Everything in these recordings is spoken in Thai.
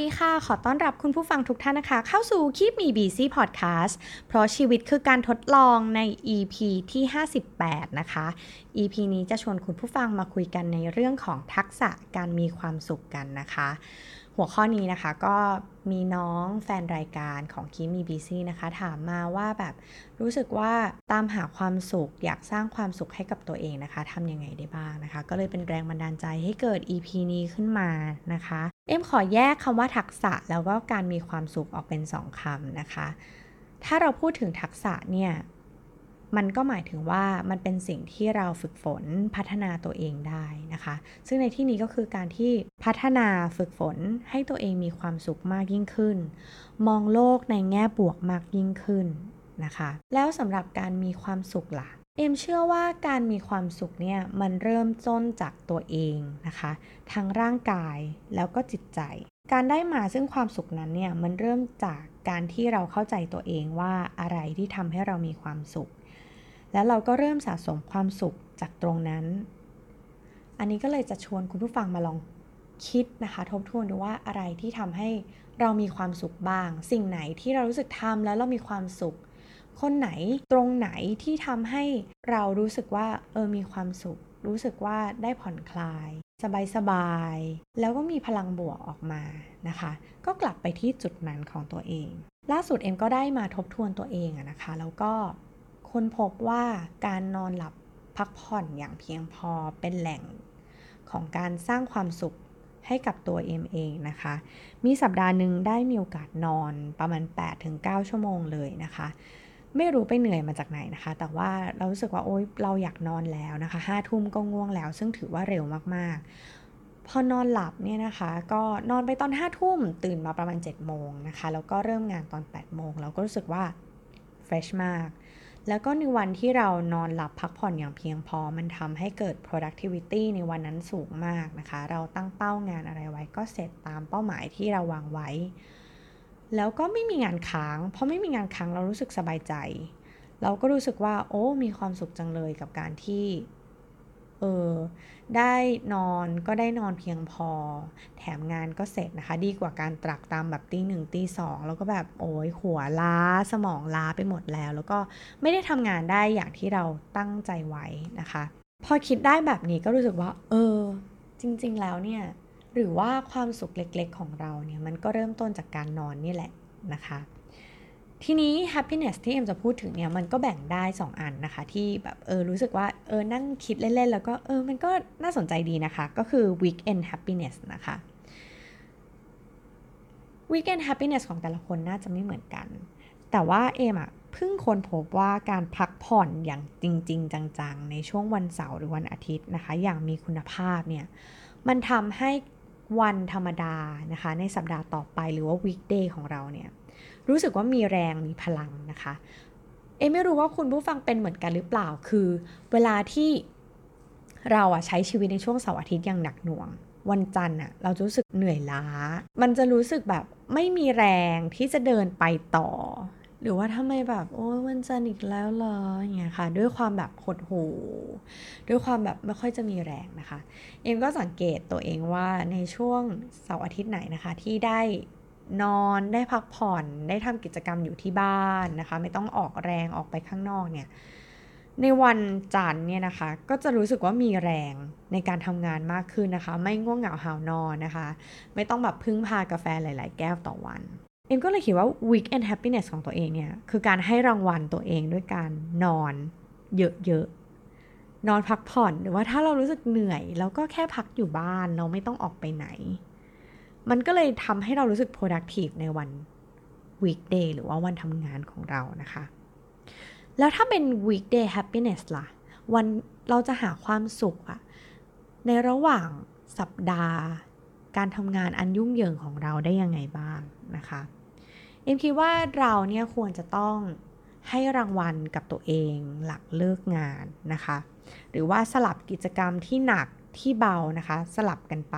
ดีค่ะ ขอต้อนรับคุณผู้ฟังทุกท่านนะคะ เข้าสู่คลิปมีบีซีพอดแคสต์เพราะชีวิตคือการทดลองใน EP ที่ 58 นะคะ EP นี้จะชวนคุณผู้ฟังมาคุยกันในเรื่องของทักษะการมีความสุขกันนะคะ หัวข้อนี้นะคะก็มีน้องแฟนรายการของคิมีบีซี่นะคะ ถามมาว่าแบบรู้สึกว่าตามหาความสุขอยากสร้างความสุขให้กับตัวเองนะคะทำยังไงได้บ้างนะคะ ก็เลยเป็นแรงบันดาลใจให้เกิด EP นี้ขึ้นมานะคะ เอ็มขอแยกคำว่าทักษะแล้วก็การมีความสุขออกเป็นสองคำนะคะ ถ้าเราพูดถึงทักษะเนี่ย มันก็หมายถึงว่ามันเป็นสิ่งที่เราฝึกฝนพัฒนาตัวเองได้นะคะ ซึ่งในที่นี้ก็คือการที่พัฒนาฝึกฝนให้ตัวเองมีความสุขมากยิ่งขึ้น มองโลกในแง่บวกมากยิ่งขึ้นนะคะ แล้วสำหรับการมีความสุขล่ะเอ็มเชื่อว่าการมีความสุขเนี่ยมันเริ่มต้นจากตัวเองนะคะ ทั้งร่างกายแล้วก็จิตใจ การได้มาซึ่งความสุขนั้นเนี่ยมันเริ่มจากการที่เราเข้าใจตัวเองว่าอะไรที่ทำให้เรามีความสุข แล้วเราก็เริ่มสะสมความสุขจากตรงนั้น อันนี้ก็เลยจะชวนคุณผู้ฟังมาลองคิดนะคะ ทบทวนดูว่าอะไรที่ทำให้เรามีความสุขบ้าง สิ่งไหนที่เรารู้สึกทำแล้วเรามีความสุข คนไหนตรงไหนที่ทำให้เรารู้สึกว่าเออมีความสุข รู้สึกว่าได้ผ่อนคลาย สบายสบาย แล้วก็มีพลังบวกออกมานะคะ ก็กลับไปที่จุดนั้นของตัวเอง ล่าสุดเอ็มก็ได้มาทบทวนตัวเองอะนะคะ แล้วก็ ค้นพบว่าการนอนหลับพักผ่อนอย่างเพียงพอเป็นแหล่งของการสร้างความสุขให้กับตัวเอ็มเองนะคะ มีสัปดาห์หนึ่งได้มีโอกาสนอนประมาณ 8-9 ชั่วโมงเลยนะคะ ไม่รู้ไปเหนื่อยมาจากไหนนะคะ แต่ว่าเรารู้สึกว่าโอ๊ยเราอยากนอนแล้วนะคะห้าทุ่มก็ง่วงแล้ว ซึ่งถือว่าเร็วมากๆ พอนอนหลับเนี่ยนะคะ ก็นอนไปตอนห้าทุ่มตื่นมาประมาณ7จ็ดโมงนะคะ แล้วก็เริ่มงานตอน8ปดโมงเราก็รู้สึกว่าเฟรชมาก แล้วก็ในวันที่เรานอนหลับพักผ่อนอย่างเพียงพอ มันทำให้เกิด productivity ในวันนั้นสูงมากนะคะ เราตั้งเป้างานอะไรไว้ก็เสร็จตามเป้าหมายที่เราวางไว้ แล้วก็ไม่มีงานค้าง เพราะไม่มีงานค้างเรารู้สึกสบายใจ เราก็รู้สึกว่าโอ้ มีความสุขจังเลยกับการที่ เออได้นอนก็ได้นอนเพียงพอ แถมงานก็เสร็จนะคะ ดีกว่าการตรักตามแบบตีหนึ่งตีสองแล้วก็แบบโอ้ยหัวล้าสมองล้าไปหมดแล้ว แล้วก็ไม่ได้ทำงานได้อย่างที่เราตั้งใจไว้นะคะ พอคิดได้แบบนี้ก็รู้สึกว่า เออ จริง ๆ แล้วเนี่ย หรือว่าความสุขเล็กๆของเราเนี่ยมันก็เริ่มต้นจากการนอนนี่แหละนะคะ ทีนี้ happiness ที่เอ็มจะพูดถึงเนี่ยมันก็แบ่งได้ 2 อันนะคะ ที่แบบเออรู้สึกว่าเออนั่งคิดเล่น ๆ แล้วก็เออมันก็น่าสนใจดีนะคะ ก็คือ weekend happiness นะคะ weekend happiness ของแต่ละคนน่าจะไม่เหมือนกัน แต่ว่าเอมอะเพิ่งค้นพบว่าการพักผ่อนอย่างจริง ๆ จัง ๆ ในช่วงวันเสาร์หรือวันอาทิตย์นะคะ อย่างมีคุณภาพเนี่ยมันทำให้วันธรรมดานะคะ ในสัปดาห์ต่อไปหรือว่า weekday ของเราเนี่ย รู้สึกว่ามีแรงมีพลังนะคะ เอไม่รู้ว่าคุณผู้ฟังเป็นเหมือนกันหรือเปล่าคือ เวลาที่เราอะใช้ชีวิตในช่วงเสาร์อาทิตย์อย่างหนักหน่วง วันจันทร์อะเราจะรู้สึกเหนื่อยล้า มันจะรู้สึกแบบไม่มีแรงที่จะเดินไปต่อ หรือว่าทำไมแบบโอ้วันจันทร์อีกแล้วเหรออย่างเงี้ยค่ะ ด้วยความแบบหดหูด้วยความแบบไม่ค่อยจะมีแรงนะคะ เอ็มก็สังเกตตัวเองว่าในช่วงเสาร์อาทิตย์ไหนนะคะ ที่ได้ นอนได้พักผ่อนได้ทำกิจกรรมอยู่ที่บ้านนะคะ ไม่ต้องออกแรงออกไปข้างนอกเนี่ยในวันจันทร์เนี่ยนะคะ ก็จะรู้สึกว่ามีแรงในการทำงานมากขึ้นนะคะ ไม่ง่วงเหงาหาวนอนนะคะ ไม่ต้องแบบพึ่งพากาแฟหลาย ๆ แก้วต่อวัน เอ็มก็เลยคิดว่า weekend happiness ของตัวเองเนี่ยคือการให้รางวัลตัวเองด้วยการนอนเยอะ ๆ นอนพักผ่อนหรือว่าถ้าเรารู้สึกเหนื่อยเราก็แค่พักอยู่บ้านเราไม่ต้องออกไปไหน มันก็เลยทำให้เรารู้สึก productive ในวัน weekday หรือว่าวันทำงานของเรานะคะ แล้วถ้าเป็น weekday happiness ล่ะ วันเราจะหาความสุขอะในระหว่างสัปดาห์ การทำงานอันยุ่งเหยิงของเราได้ยังไงบ้างนะคะ เอ็มคิดว่าเราเนี่ยควรจะต้องให้รางวัลกับตัวเองหลังเลิกงานนะคะ หรือว่าสลับกิจกรรมที่หนัก ที่เบานะคะ สลับกันไป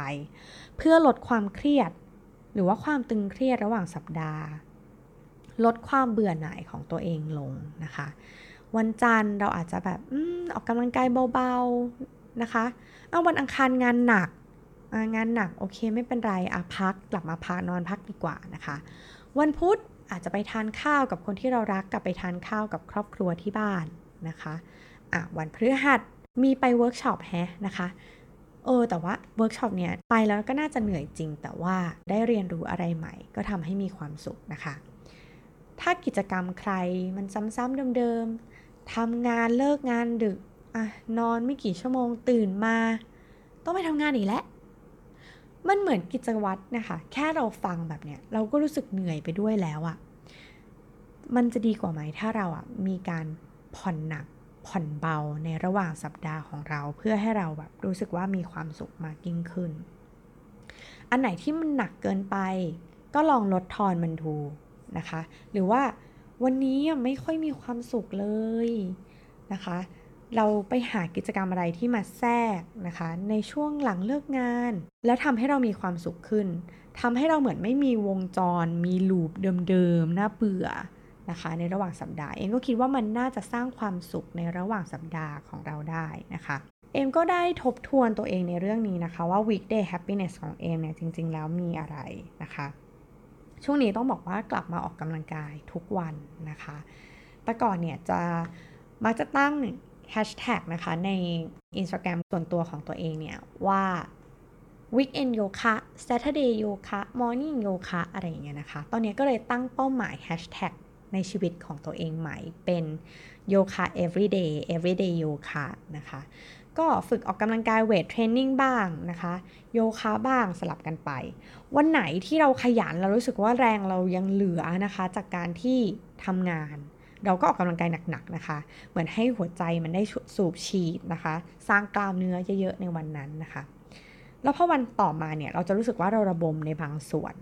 เพื่อลดความเครียด หรือว่าความตึงเครียดระหว่างสัปดาห์ ลดความเบื่อหน่ายของตัวเองลงนะคะ วันจันทร์เราอาจจะแบบอออกกำลังกายเบาๆนะคะ เอาวันอังคารงานหนักงานหนักโอเคไม่เป็นไรอะพักกลับมาพักนอนพักดีกว่านะคะ วันพุธอาจจะไปทานข้าวกับคนที่เรารักกลับไปทานข้าวกับครอบครัวที่บ้านนะคะอะวันพฤหัสมีไปเวิร์กช็อปแฮะนะคะ เออแต่ว่าเวิร์กช็อปเนี่ยไปแล้วก็น่าจะเหนื่อยจริง แต่ว่าได้เรียนรู้อะไรใหม่ ก็ทำให้มีความสุขนะคะ ถ้ากิจกรรมใครมันซ้ำๆเดิมๆทำงานเลิกงานดึกอะนอนไม่กี่ชั่วโมงตื่นมา ต้องไปทำงานอีกแล้วมันเหมือนกิจวัตรนะคะ แค่เราฟังแบบเนี้ยเราก็รู้สึกเหนื่อยไปด้วยแล้วอะ่ะมันจะดีกว่าไหมถ้าเราอะ่ะมีการผ่อนหนัก ผ่อนเบาในระหว่างสัปดาห์ของเราเพื่อให้เราแบบรู้สึกว่ามีความสุขมากยิ่งขึ้น อันไหนที่มันหนักเกินไป ก็ลองลดทอนมันดูนะคะ หรือว่าวันนี้ไม่ค่อยมีความสุขเลยนะคะ เราไปหากิจกรรมอะไรที่มาแทรกนะคะ ในช่วงหลังเลิกงาน แล้วทำให้เรามีความสุขขึ้นทำให้เราเหมือนไม่มีวงจร มีลูปเดิมๆน่าเบื่อ นะคะในระหว่างสัปดาห์ เองก็คิดว่ามันน่าจะสร้างความสุขในระหว่างสัปดาห์ของเราได้นะคะเอมก็ได้ทบทวนตัวเองในเรื่องนี้นะคะว่า weekday happiness ของเอมเนี่ยจริง ๆ แล้วมีอะไรนะคะ ช่วงนี้ต้องบอกว่ากลับมาออกกำลังกายทุกวันนะคะ แต่ก่อนเนี่ยจะมักจะตั้งแฮชแท็กนะคะใน Instagram ส่วนตัวของตัวเองเนี่ยว่า weekend โยคะ Saturday โยคะ morning โยคะอะไรอย่างเงี้ยนะคะ ตอนนี้ก็เลยตั้งเป้าหมายแฮชแท็ก ในชีวิตของตัวเองใหม่ เป็นโยคะ everyday everyday โยคะนะคะ ก็ฝึกออกกำลังกายเวทเทรนนิ่งบ้างนะคะ โยคะบ้างสลับกันไป วันไหนที่เราขยันเรารู้สึกว่าแรงเรายังเหลือนะคะ จากการที่ทำงาน เราก็ออกกำลังกายหนักๆนะคะ เหมือนให้หัวใจมันได้สูบฉีดนะคะ สร้างกล้ามเนื้อเยอะๆในวันนั้นนะคะ แล้วพอวันต่อมาเนี่ยเราจะรู้สึกว่าเราระบมในบางส่วน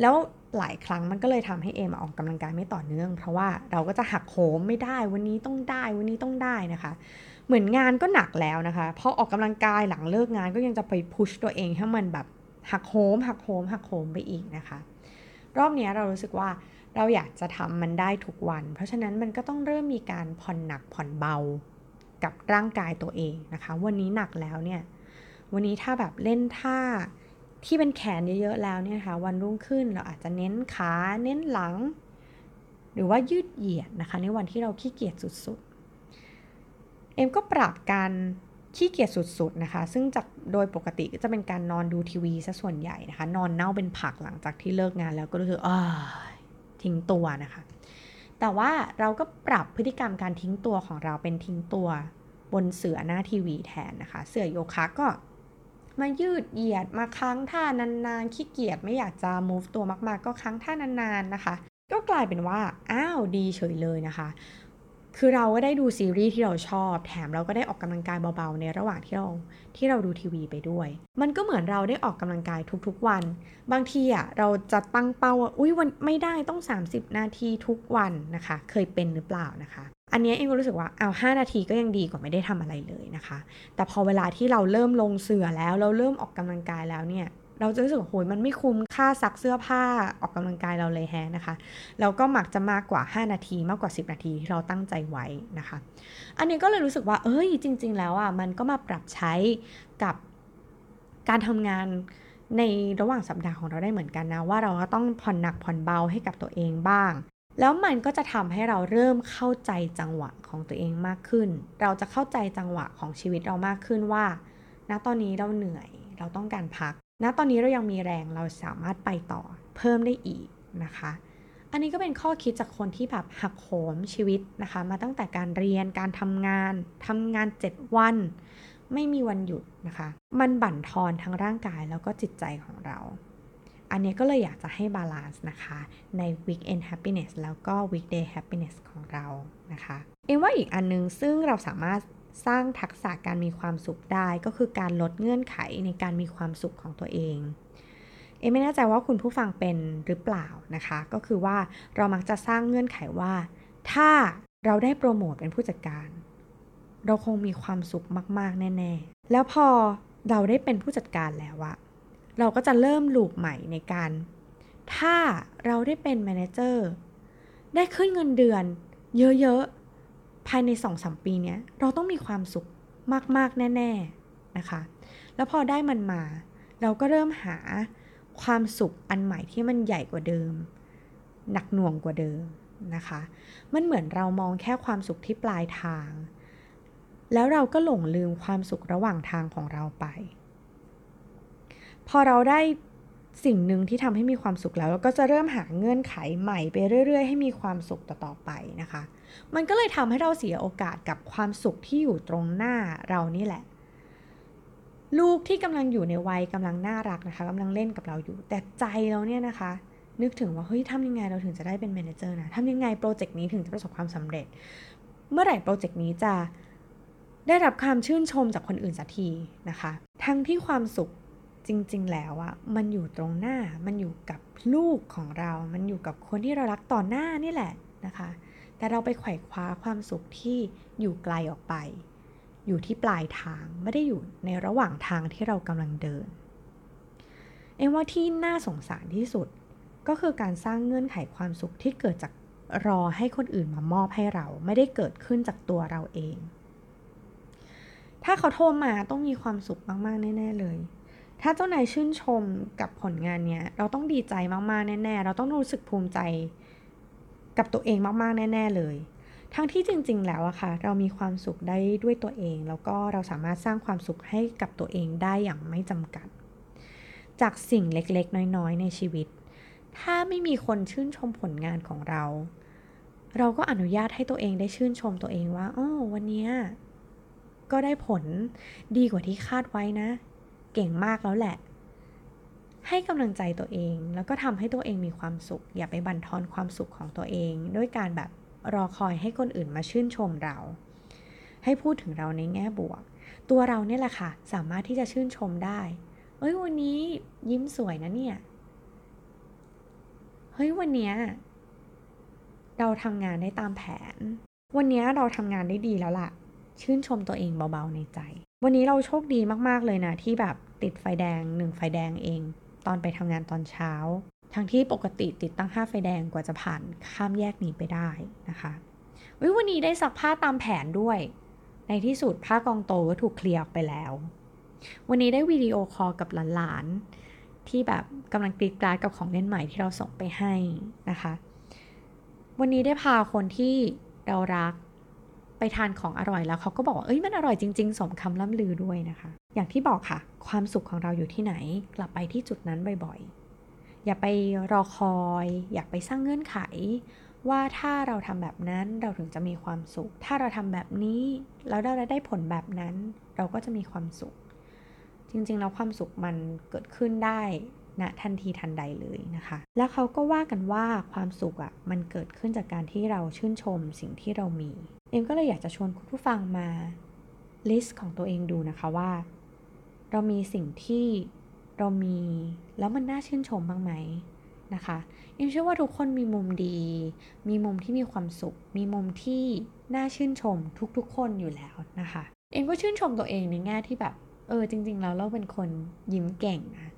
แล้ว หลายครั้งมันก็เลยทำให้เอมออกกำลังกายไม่ต่อเนื่อง เพราะว่าเราก็จะหักโหมไม่ได้วันนี้ต้องได้วันนี้ต้องได้นะคะ เหมือนงานก็หนักแล้วนะคะพอออกกำลังกายหลังเลิกงานก็ยังจะไปพุชตัวเองให้มันแบบหักโหมหักโหมหักโหมไปอีกนะคะ รอบนี้เรารู้สึกว่าเราอยากจะทำมันได้ทุกวัน เพราะฉะนั้นมันก็ต้องเริ่มมีการผ่อนหนักผ่อนเบากับร่างกายตัวเองนะคะ วันนี้หนักแล้วเนี่ยวันนี้ถ้าแบบเล่นท่า ที่เป็นแขนเยอะๆแล้วเนี่ยนะคะวันรุ่งขึ้นเราอาจจะเน้นขาเน้นหลัง หรือว่ายืดเหยียดนะคะ ในวันที่เราขี้เกียจสุดๆ เอ็มก็ปรับการขี้เกียจสุดๆนะคะ ซึ่งจากโดยปกติก็จะเป็นการนอนดูทีวีซะส่วนใหญ่นะคะ นอนเน่าเป็นผักหลังจากที่เลิกงานแล้วก็รู้สึกอ่าทิ้งตัวนะคะ แต่ว่าเราก็ปรับพฤติกรรมการทิ้งตัวของเราเป็นทิ้งตัวบนเสือหน้าทีวีแทนนะคะ เสือโยคะก็ มายืดเหยียดมาค้างท่านานๆขี้เกียจไม่อยากจะ move ตัวมาก ๆ ก็ค้างท่านานๆนะคะ ก็กลายเป็นว่า อ้าวดีเฉยเลยนะคะ คือเราก็ได้ดูซีรีส์ที่เราชอบ แถมเราก็ได้ออกกำลังกายเบาๆในระหว่างที่เราที่เราดูทีวีไปด้วย มันก็เหมือนเราได้ออกกำลังกายทุกๆวัน บางทีอะเราจะตั้งเป้าว่าอุ้ยวันไม่ได้ต้อง 30 นาทีทุกวันนะคะ เคยเป็นหรือเปล่านะคะ อันนี้เองก็รู้สึกว่าเอาห้านาทีก็ยังดีกว่าไม่ได้ทำอะไรเลยนะคะ แต่พอเวลาที่เราเริ่มลงเสื่อแล้วเราเริ่มออกกำลังกายแล้วเนี่ยเราจะรู้สึกโหยมันไม่คุ้มค่าซักเสื้อผ้าออกกำลังกายเราเลยแฮะนะคะแล้วก็มักจะมากกว่า 5 นาทีมากกว่า 10 นาทีที่เราตั้งใจไว้นะคะ อันนี้ก็เลยรู้สึกว่า เอ้ยจริง ๆ แล้วอะมันก็มาปรับใช้กับการทำงานในระหว่างสัปดาห์ของเราได้เหมือนกันนะ ว่าเราก็ต้องผ่อนหนักผ่อนเบาให้กับตัวเองบ้าง แล้วมันก็จะทำให้เราเริ่มเข้าใจจังหวะของตัวเองมากขึ้น เราจะเข้าใจจังหวะของชีวิตเรามากขึ้นว่า ณ ตอนนี้เราเหนื่อย เราต้องการพัก ณ ตอนนี้เรายังมีแรง เราสามารถไปต่อ เพิ่มได้อีกนะคะ อันนี้ก็เป็นข้อคิดจากคนที่แบบหักโหมชีวิตนะคะ มาตั้งแต่การเรียน การทำงาน ทำงาน 7 วัน ไม่มีวันหยุดนะคะ มันบั่นทอนทั้งร่างกายแล้วก็จิตใจของเรา อันนี้ก็เลยอยากจะให้ balance นะคะ ใน weekend happiness แล้วก็ weekday happiness ของเรานะคะ เอ็มว่าอีกอันนึงซึ่งเราสามารถสร้างทักษะการมีความสุขได้ก็คือการลดเงื่อนไขในการมีความสุขของตัวเอง เอ็มไม่แน่ใจว่าคุณผู้ฟังเป็นหรือเปล่านะคะ ก็คือว่าเรามักจะสร้างเงื่อนไขว่า ถ้าเราได้โปรโมทเป็นผู้จัดการ เราคงมีความสุขมาก ๆ แน่ ๆ แล้วพอเราได้เป็นผู้จัดการแล้วอะ เราก็จะเริ่มลูปใหม่ในการ ถ้าเราได้เป็นแมเนเจอร์ได้ขึ้นเงินเดือน เยอะๆ ภายใน2-3ปีเนี้ยเราต้องมีความสุขมากๆ แน่ ๆ นะคะ แล้วพอได้มันมา เราก็เริ่มหาความสุขอันใหม่ที่มันใหญ่กว่าเดิม หนักหน่วงกว่าเดิมนะคะ มันเหมือนเรามองแค่ความสุขที่ปลายทาง แล้วเราก็หลงลืมความสุขระหว่างทางของเราไป พอเราได้สิ่งหนึ่งที่ทำให้มีความสุขแล้วเราก็จะเริ่มหาเงื่อนไขใหม่ไปเรื่อย ๆ ให้มีความสุขต่อๆไปนะคะ มันก็เลยทำให้เราเสียโอกาสกับความสุขที่อยู่ตรงหน้าเรานี่แหละ ลูกที่กำลังอยู่ในวัยกำลังน่ารักนะคะกำลังเล่นกับเราอยู่ แต่ใจเราเนี่ยนะคะ นึกถึงว่าเฮ้ยทำยังไงเราถึงจะได้เป็น manager นะทำยังไง project นี้ถึงจะประสบความสำเร็จ เมื่อไหร่ project นี้จะได้รับความชื่นชมจากคนอื่นสักทีนะคะ ทั้งที่ความสุข จริงๆ แล้วอะมันอยู่ตรงหน้า มันอยู่กับลูกของเรา มันอยู่กับคนที่เรารักต่อหน้านี่แหละนะคะ แต่เราไปไขว่คว้าความสุขที่อยู่ไกลออกไป อยู่ที่ปลายทาง ไม่ได้อยู่ในระหว่างทางที่เรากำลังเดิน เอ็มว่าที่น่าสงสารที่สุด ก็คือการสร้างเงื่อนไขความสุขที่เกิดจากรอให้คนอื่นมามอบให้เรา ไม่ได้เกิดขึ้นจากตัวเราเอง ถ้าเขาโทรมาต้องมีความสุขมากๆ แน่ ๆ เลย ถ้าเจ้านายชื่นชมกับผลงานเนี้ย เราต้องดีใจมากๆแน่ๆ เราต้องรู้สึกภูมิใจกับตัวเองมากๆ แน่ ๆ เลย ทั้งที่จริง ๆ แล้วอะค่ะ เรามีความสุขได้ด้วยตัวเอง แล้วก็เราสามารถสร้างความสุขให้กับตัวเองได้อย่างไม่จำกัด จากสิ่งเล็กๆ น้อยๆ ในชีวิต ถ้าไม่มีคนชื่นชมผลงานของเรา เราก็อนุญาตให้ตัวเองได้ชื่นชมตัวเองว่าอ๋อวันนี้ก็ได้ผลดีกว่าที่คาดไว้นะ เก่งมากแล้วแหละ ให้กำลังใจตัวเองแล้วก็ทำให้ตัวเองมีความสุข อย่าไปบั่นทอนความสุขของตัวเอง ด้วยการแบบรอคอยให้คนอื่นมาชื่นชมเรา ให้พูดถึงเราในแง่บวก ตัวเราเนี่ยแหละค่ะ สามารถที่จะชื่นชมได้ เอ้ยวันนี้ยิ้มสวยนะเนี่ย เฮ้ยวันเนี้ยเราทำงานได้ตามแผน วันนี้เราทำงานได้ดีแล้วล่ะ ชื่นชมตัวเองเบาๆในใจ วันนี้เราโชคดีมากๆเลยนะ ที่แบบติดไฟแดงหนึ่งไฟแดงเอง ตอนไปทำงานตอนเช้า ทั้งที่ปกติติดตั้งห้าไฟแดงกว่าจะผ่านข้ามแยกนี้ไปได้นะคะวันนี้ได้สักผ้าตามแผนด้วย ในที่สุดผ้ากองโตก็ถูกเคลียร์ไปแล้ว วันนี้ได้วิดีโอคอลกับหลานๆ ที่แบบกำลังกรีดกราดกับของเล่นใหม่ที่เราส่งไปให้นะคะ วันนี้ได้พาคนที่เรารัก ไปทานของอร่อยแล้วเขาก็บอกว่า เอ้ยมันอร่อยจริง ๆ สมคำล่ำลือด้วยนะคะ อย่างที่บอกค่ะ ความสุขของเราอยู่ที่ไหน กลับไปที่จุดนั้นบ่อยๆ อย่าไปรอคอย อย่าไปสร้างเงื่อนไข ว่าถ้าเราทำแบบนั้นเราถึงจะมีความสุข ถ้าเราทำแบบนี้แล้วเราได้ผลแบบนั้น เราก็จะมีความสุข จริงๆแล้วความสุขมันเกิดขึ้นได้ณทันทีทันใดเลยนะคะ แล้วเขาก็ว่ากันว่าความสุขอะ่ะมันเกิดขึ้นจากการที่เราชื่นชมสิ่งที่เรามี เอ็มก็เลยอยากจะชวนคุณผู้ฟังมา list ของตัวเองดูนะคะว่า เรามีสิ่งที่เรามีแล้วมันน่าชื่นชมบ้างไหมนะคะเอ็มเชื่อว่าทุกคนมีมุมดี มีมุมที่มีความสุข มีมุมที่น่าชื่นชมทุกๆ คนอยู่แล้วนะคะ เอ็มก็ชื่นชมตัวเองในแง่ที่แบบ เออจริง ๆ แล้วเราเป็นคนยิ้มเก่งนะ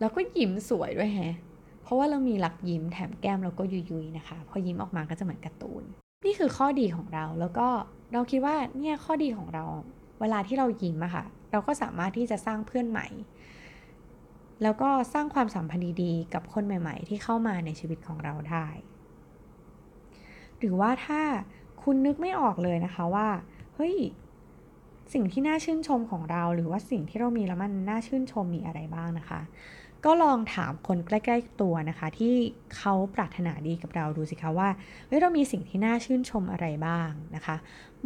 แล้วก็ยิ้มสวยด้วยแฮะ เพราะว่าเรามีหลักยิ้มแถมแก้มเราก็ยุยๆนะคะ พอยิ้มออกมาก็จะเหมือนการ์ตูน นี่คือข้อดีของเราแล้วก็เราคิดว่าเนี่ยข้อดีของเรา เวลาที่เรายิ้มอะค่ะ เราก็สามารถที่จะสร้างเพื่อนใหม่ แล้วก็สร้างความสัมพันธ์ดีๆ กับคนใหม่ๆ ที่เข้ามาในชีวิตของเราได้ หรือว่าถ้าคุณนึกไม่ออกเลยนะคะว่าเฮ้ยสิ่งที่น่าชื่นชมของเรา หรือว่าสิ่งที่เรามีแล้วมันน่าชื่นชมมีอะไรบ้างนะคะ ก็ลองถามคนใกล้ ๆ ตัวนะคะ ที่เขาปรารถนาดีกับเราดูสิคะว่าเฮ้ยเรามีสิ่งที่น่าชื่นชมอะไรบ้างนะคะ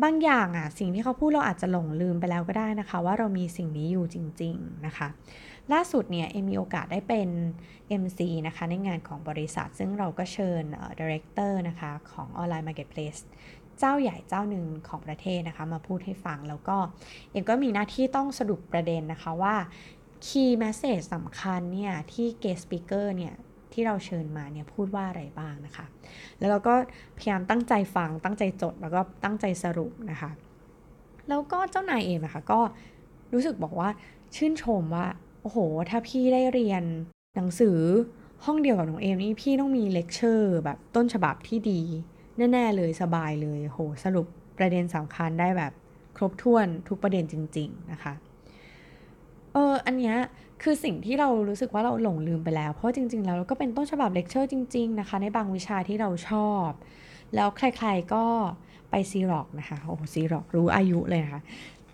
บางอย่างอะสิ่งที่เขาพูดเราอาจจะหลงลืมไปแล้วก็ได้นะคะ ว่าเรามีสิ่งนี้อยู่จริง ๆนะคะ ล่าสุดเนี่ยเอ็มมีโอกาสได้เป็น MC นะคะในงานของบริษัท ซึ่งเราก็เชิญ director นะคะของ online marketplace เจ้าใหญ่เจ้าหนึ่งของประเทศนะคะมาพูดให้ฟังแล้วก็เอ็มก็มีหน้าที่ต้องสรุปประเด็นนะคะว่า key message สำคัญเนี่ยที่ guest speaker เนี่ยที่เราเชิญมาเนี่ยพูดว่าอะไรบ้างนะคะ แล้วเราก็พยายามตั้งใจฟัง ตั้งใจจด แล้วก็ตั้งใจสรุปนะคะ แล้วก็เจ้านายเองนะคะก็รู้สึกบอกว่าชื่นชมว่า โอ้โห ถ้าพี่ได้เรียนหนังสือห้องเดียวกับน้องเอ็มนี่พี่ต้องมีเลคเชอร์แบบต้นฉบับที่ดี แน่ ๆ เลยสบายเลยโหสรุปประเด็นสำคัญได้แบบครบถ้วนทุกประเด็นจริง ๆ นะคะ เออ อันเนี้ยคือสิ่งที่เรารู้สึกว่าเราหลงลืมไปแล้ว เพราะจริง ๆ แล้วเราก็เป็นต้นฉบับเลคเชอร์จริง ๆ นะคะ ในบางวิชาที่เราชอบ แล้วใครๆก็ไปซีร็อกนะคะ โอ้ซีร็อกรู้อายุเลยนะคะ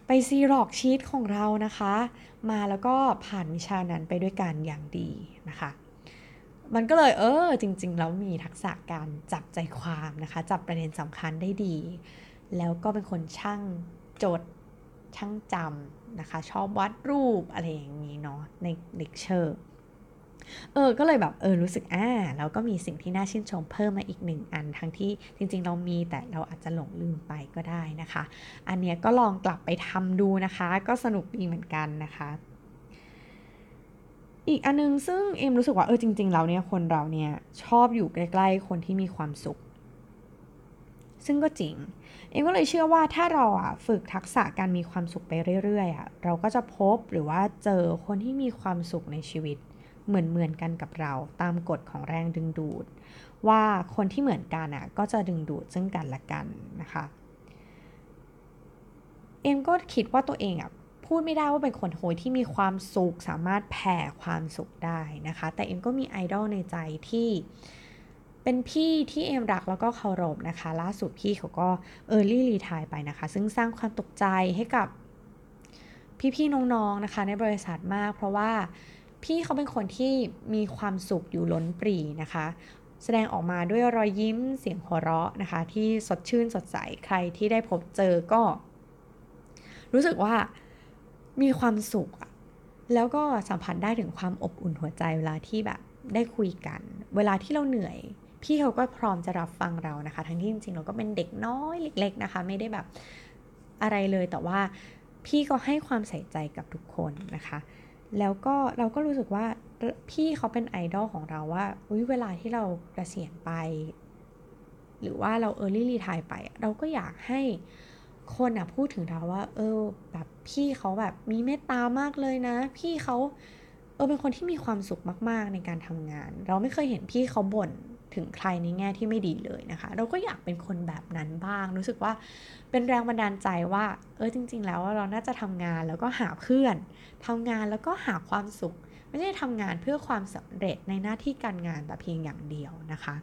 ไป xerox sheet ของเรานะคะ มาแล้วก็ผ่านวิชานั้นไปด้วยกันอย่างดีนะคะ มันก็เลยเออจริง ๆ แล้วมีทักษะการจับใจความนะคะ จับประเด็นสำคัญได้ดี แล้วก็เป็นคนช่างจดช่างจำ นะคะ ชอบวาดรูปอะไรอย่างนี้เนาะในเลคเชอร์เออ ก็เลยแบบ เออ รู้สึก อ่า เราก็มีสิ่งที่น่าชื่นชมเพิ่มมาอีกหนึ่งอัน ทั้งที่จริง ๆ เรามีแต่เราอาจจะหลงลืมไปก็ได้นะคะ อันเนี้ยก็ลองกลับไปทำดูนะคะ ก็สนุกดีเหมือนกันนะคะ อีกอันนึงซึ่งเอ็มรู้สึกว่า เออ จริง ๆ เราเนี่ย คนเราเนี่ย ชอบอยู่ใกล้ ๆ คนที่มีความสุข ซึ่งก็จริง เอ็มก็เลยเชื่อว่าถ้าเราอะฝึกทักษะการมีความสุขไปเรื่อยๆอะเราก็จะพบหรือว่าเจอคนที่มีความสุขในชีวิต เหมือนเหมือนกันกับเราตามกฎของแรงดึงดูด ว่าคนที่เหมือนกันอะก็จะดึงดูดซึ่งกันและกันนะคะ เอ็มก็คิดว่าตัวเองอะพูดไม่ได้ว่าเป็นคนโหยที่มีความสุขสามารถแผ่ความสุขได้นะคะ แต่เอ็มก็มีไอดอลในใจที่ เป็นพี่ที่เอ็มรักแล้วก็เคารพนะคะ ล่าสุดพี่เขาก็เออร์ลี่รีทายไปนะคะ ซึ่งสร้างความตกใจให้กับพี่ๆน้องๆนะคะ ในบริษัทมาก เพราะว่าพี่เขาเป็นคนที่มีความสุขอยู่ล้นปรีนะคะ แสดงออกมาด้วยรอยยิ้มเสียงหัวเราะนะคะ ที่สดชื่นสดใสใครที่ได้พบเจอก็ รู้สึกว่ามีความสุขแล้วก็สัมผัสได้ถึงความอบอุ่นหัวใจเวลาที่แบบได้คุยกัน เวลาที่เราเหนื่อย พี่เขาก็พร้อมจะรับฟังเรานะคะ ทั้งที่จริงๆเราก็เป็นเด็กน้อยเล็ก ๆนะคะ ไม่ได้แบบอะไรเลยแต่ว่าพี่ก็ให้ความใส่ใจกับทุกคนนะคะ แล้วก็เราก็รู้สึกว่าพี่เขาเป็นไอดอลของเราว่าอุ้ยเวลาที่เราเกษียณไป หรือว่าเราเออร์ลี่รีทายไป เราก็อยากให้คนอะพูดถึงเราว่า เออแบบพี่เขาแบบมีเมตตามากเลยนะ พี่เขาเออเป็นคนที่มีความสุขมาก ๆ ในการทำงาน เราไม่เคยเห็นพี่เขาบ่น ถึงใครในแง่ที่ไม่ดีเลยนะคะ เราก็อยากเป็นคนแบบนั้นบ้าง รู้สึกว่าเป็นแรงบันดาลใจว่า เออจริง ๆ แล้วเราน่าจะทำงานแล้วก็หาเพื่อนทำงานแล้วก็หาความสุข ไม่ใช่ทำงานเพื่อความสำเร็จในหน้าที่การงานแต่เพียงอย่างเดียวนะคะ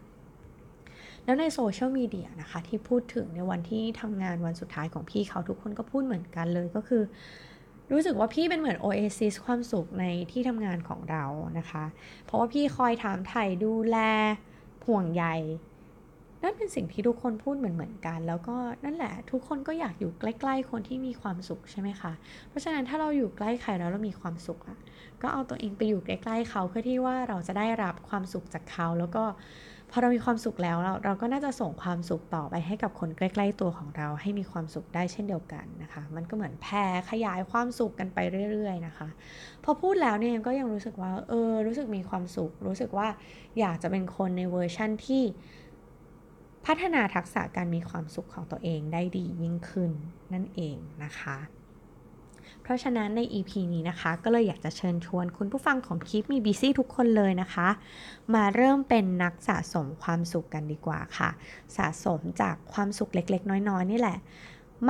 แล้วในโซเชียลมีเดียนะคะ ที่พูดถึงในวันที่ทำงานวันสุดท้ายของพี่เขาทุกคนก็พูดเหมือนกันเลยก็คือ รู้สึกว่าพี่เป็นเหมือนโอเอซิสความสุขในที่ทำงานของเรานะคะ เพราะว่าพี่คอยถามไถ่ดูแล ห่วงใยนั่นเป็นสิ่งที่ทุกคนพูดเหมือนเหมือนกัน แล้วก็นั่นแหละ ทุกคนก็อยากอยู่ใกล้ ๆ คนที่มีความสุขใช่ไหมคะ เพราะฉะนั้นถ้าเราอยู่ใกล้ใครแล้วเรามีความสุขอะก็เอาตัวเองไปอยู่ใกล้ ๆ เขาเพื่อที่ว่าเราจะได้รับความสุขจากเขาแล้วก็ พอเรามีความสุขแล้วเราเราก็น่าจะส่งความสุขต่อไปให้กับคนใกล้ๆตัวของเราให้มีความสุขได้เช่นเดียวกันนะคะ มันก็เหมือนแพร่ขยายความสุขกันไปเรื่อย ๆ นะคะ พอพูดแล้วเนี่ยก็ยังรู้สึกว่าเออรู้สึกมีความสุข รู้สึกว่าอยากจะเป็นคนในเวอร์ชั่นที่พัฒนาทักษะการมีความสุขของตัวเองได้ดียิ่งขึ้นนั่นเองนะคะ เพราะฉะนั้นใน EP นี้นะคะ ก็เลยอยากจะเชิญชวนคุณผู้ฟังของ Keep Me Busy ทุกคนเลยนะคะ มาเริ่มเป็นนักสะสมความสุขกันดีกว่าค่ะ สะสมจากความสุขเล็ก ๆ น้อย ๆ นี่แหละ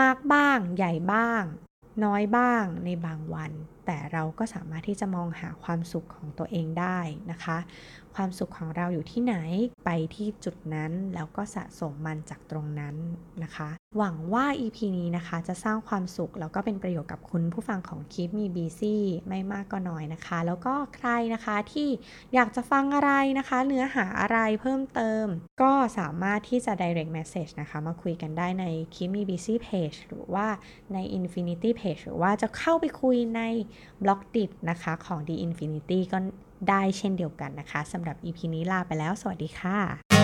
มากบ้างใหญ่บ้าง น้อยบ้างในบางวัน แต่เราก็สามารถที่จะมองหาความสุขของตัวเองได้นะคะ ความสุขของเราอยู่ที่ไหนไปที่จุดนั้นแล้วก็สะสมมันจากตรงนั้นนะคะ หวังว่า EP นี้นะคะจะสร้างความสุข แล้วก็เป็นประโยชน์กับคุณผู้ฟังของคลิปมีบีซี่ไม่มากก็น้อยนะคะ แล้วก็ใครนะคะที่อยากจะฟังอะไรนะคะ เนื้อหาอะไรเพิ่มเติม ก็สามารถที่จะ direct message นะคะมาคุยกันได้ในคลิปมีบีซี่ page หรือว่าใน Infinity page หรือว่าจะเข้าไปคุยในบล็อกดิบนะคะของ The Infinity ก็ได้เช่นเดียวกันนะคะสำหรับ EP นี้ลาไปแล้ว สวัสดีค่ะ